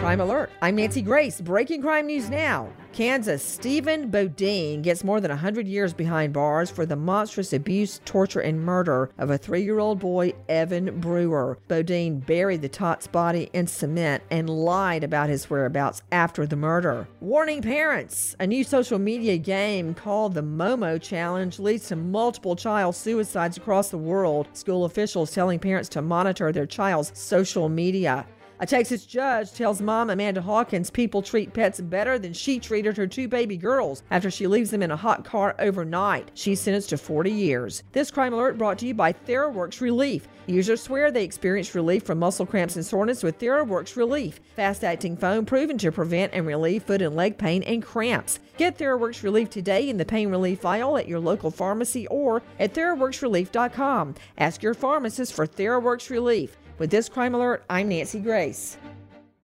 Crime Alert. I'm Nancy Grace. Breaking crime news now. Kansas Stephen Bodine gets more than 100 years behind bars for the monstrous abuse, torture, and murder of a three year old boy, Evan Brewer. Bodine buried the tot's body in cement and lied about his whereabouts after the murder. Warning parents a new social media game called the Momo Challenge leads to multiple child suicides across the world. School officials telling parents to monitor their child's social media. A Texas judge tells mom Amanda Hawkins people treat pets better than she treated her two baby girls after she leaves them in a hot car overnight. She's sentenced to 40 years. This crime alert brought to you by Theraworx Relief. Users swear they experienced relief from muscle cramps and soreness with Theraworx Relief, fast acting foam proven to prevent and relieve foot and leg pain and cramps. Get Theraworx Relief today in the pain relief vial at your local pharmacy or at TheraworxRelief.com. Ask your pharmacist for Theraworx Relief. With this crime alert, I'm Nancy Grace.